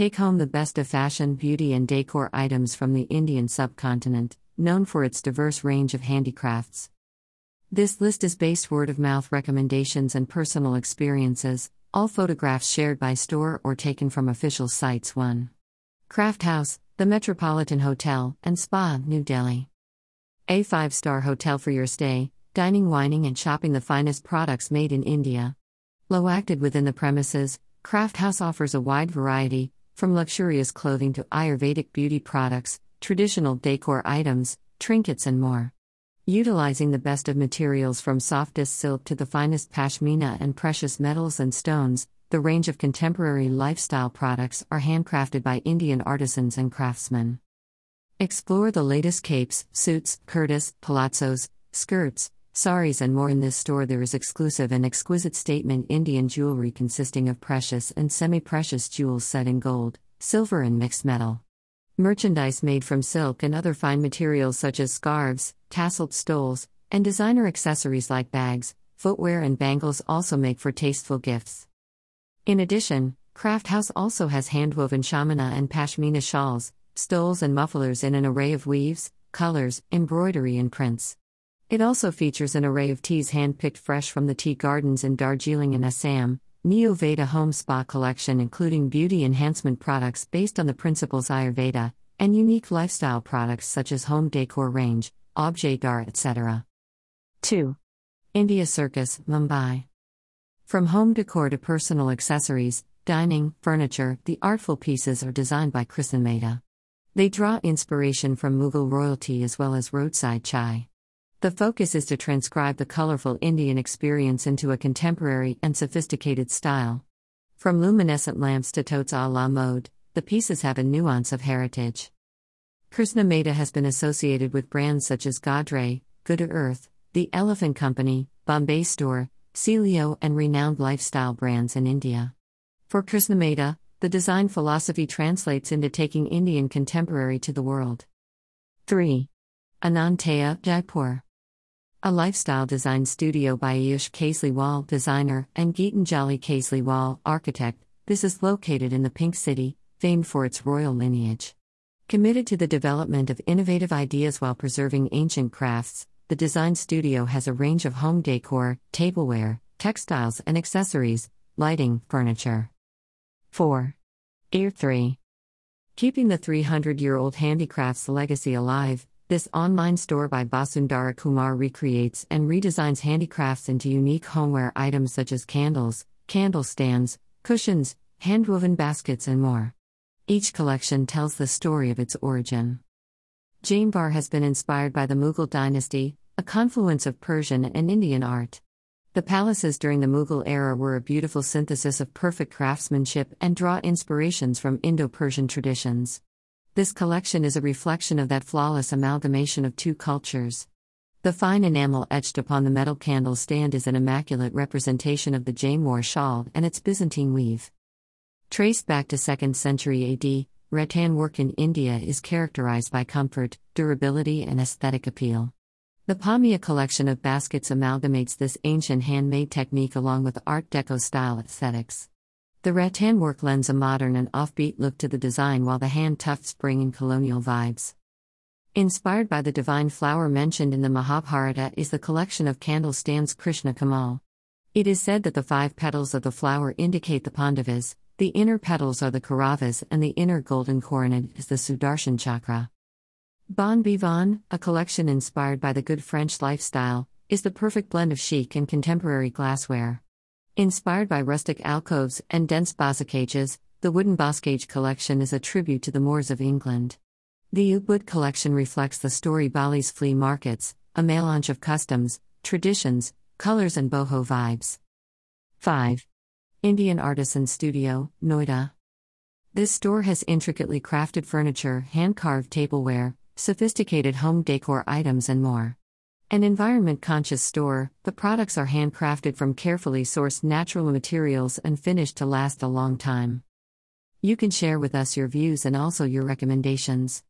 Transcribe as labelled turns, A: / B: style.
A: Take home the best of fashion, beauty, and decor items from the Indian subcontinent, known for its diverse range of handicrafts. This list is based word of mouth recommendations and personal experiences, all photographs shared by store or taken from official sites. 1. Craft House, the Metropolitan Hotel and Spa, New Delhi. A five star hotel for your stay, dining, wining, and shopping the finest products made in India. Located within the premises, Craft House offers a wide variety, from luxurious clothing to Ayurvedic beauty products, traditional decor items, trinkets, and more. Utilizing the best of materials from softest silk to the finest pashmina and precious metals and stones, the range of contemporary lifestyle products are handcrafted by Indian artisans and craftsmen. Explore the latest capes, suits, kurtas, palazzos, skirts, saris, and more in this store. There is exclusive and exquisite statement Indian jewelry consisting of precious and semi precious jewels set in gold, silver, and mixed metal. Merchandise made from silk and other fine materials such as scarves, tasseled stoles, and designer accessories like bags, footwear, and bangles also make for tasteful gifts. In addition, Craft House also has handwoven shamana and pashmina shawls, stoles, and mufflers in an array of weaves, colors, embroidery, and prints. It also features an array of teas handpicked fresh from the tea gardens in Darjeeling and Assam, Neo Veda Home Spa collection including beauty enhancement products based on the principles Ayurveda, and unique lifestyle products such as home decor range, objet d'art, etc. 2. India Circus, Mumbai. From home decor to personal accessories, dining, furniture, the artful pieces are designed by Krishna Mehta. They draw inspiration from Mughal royalty as well as roadside chai. The focus is to transcribe the colorful Indian experience into a contemporary and sophisticated style. From luminescent lamps to totes a la mode, the pieces have a nuance of heritage. Krishna Mehta has been associated with brands such as Godrej, Good Earth, The Elephant Company, Bombay Store, Celio, and renowned lifestyle brands in India. For Krishna Mehta, the design philosophy translates into taking Indian contemporary to the world. 3. Anantaya, Jaipur. A lifestyle design studio by Ayush Kasliwal, designer, and Geetanjali Kasliwal, architect, this is located in the Pink City, famed for its royal lineage. Committed to the development of innovative ideas while preserving ancient crafts, the design studio has a range of home decor, tableware, textiles and accessories, lighting, furniture. 4. Ear 3. Keeping the 300 year old handicrafts legacy alive, this online store by Basundara Kumar recreates and redesigns handicrafts into unique homeware items such as candles, candle stands, cushions, handwoven baskets, and more. Each collection tells the story of its origin. Jamawar has been inspired by the Mughal dynasty, a confluence of Persian and Indian art. The palaces during the Mughal era were a beautiful synthesis of perfect craftsmanship and draw inspirations from Indo Persian traditions. This collection is a reflection of that flawless amalgamation of two cultures. The fine enamel etched upon the metal candle stand is an immaculate representation of the Jamawar shawl and its Byzantine weave. Traced back to 2nd century AD, rattan work in India is characterized by comfort, durability, and aesthetic appeal. The Pamia collection of baskets amalgamates this ancient handmade technique along with Art Deco style aesthetics. The rattan work lends a modern and offbeat look to the design while the hand tufts bring in colonial vibes. Inspired by the divine flower mentioned in the Mahabharata is the collection of candle stands Krishna Kamal. It is said that the five petals of the flower indicate the Pandavas, the inner petals are the Kauravas, and the inner golden coronet is the Sudarshan chakra. Bon Vivant, a collection inspired by the good French lifestyle, is the perfect blend of chic and contemporary glassware. Inspired by rustic alcoves and dense boscages, the wooden boscage collection is a tribute to the Moors of England. The Ubud collection reflects the story Bali's flea markets, a melange of customs, traditions, colors, and boho vibes. 5. Indian Artisan Studio, Noida. This store has intricately crafted furniture, hand carved tableware, sophisticated home decor items, and more. An environment conscious store, the products are handcrafted from carefully sourced natural materials and finished to last a long time. You can share with us your views and also your recommendations.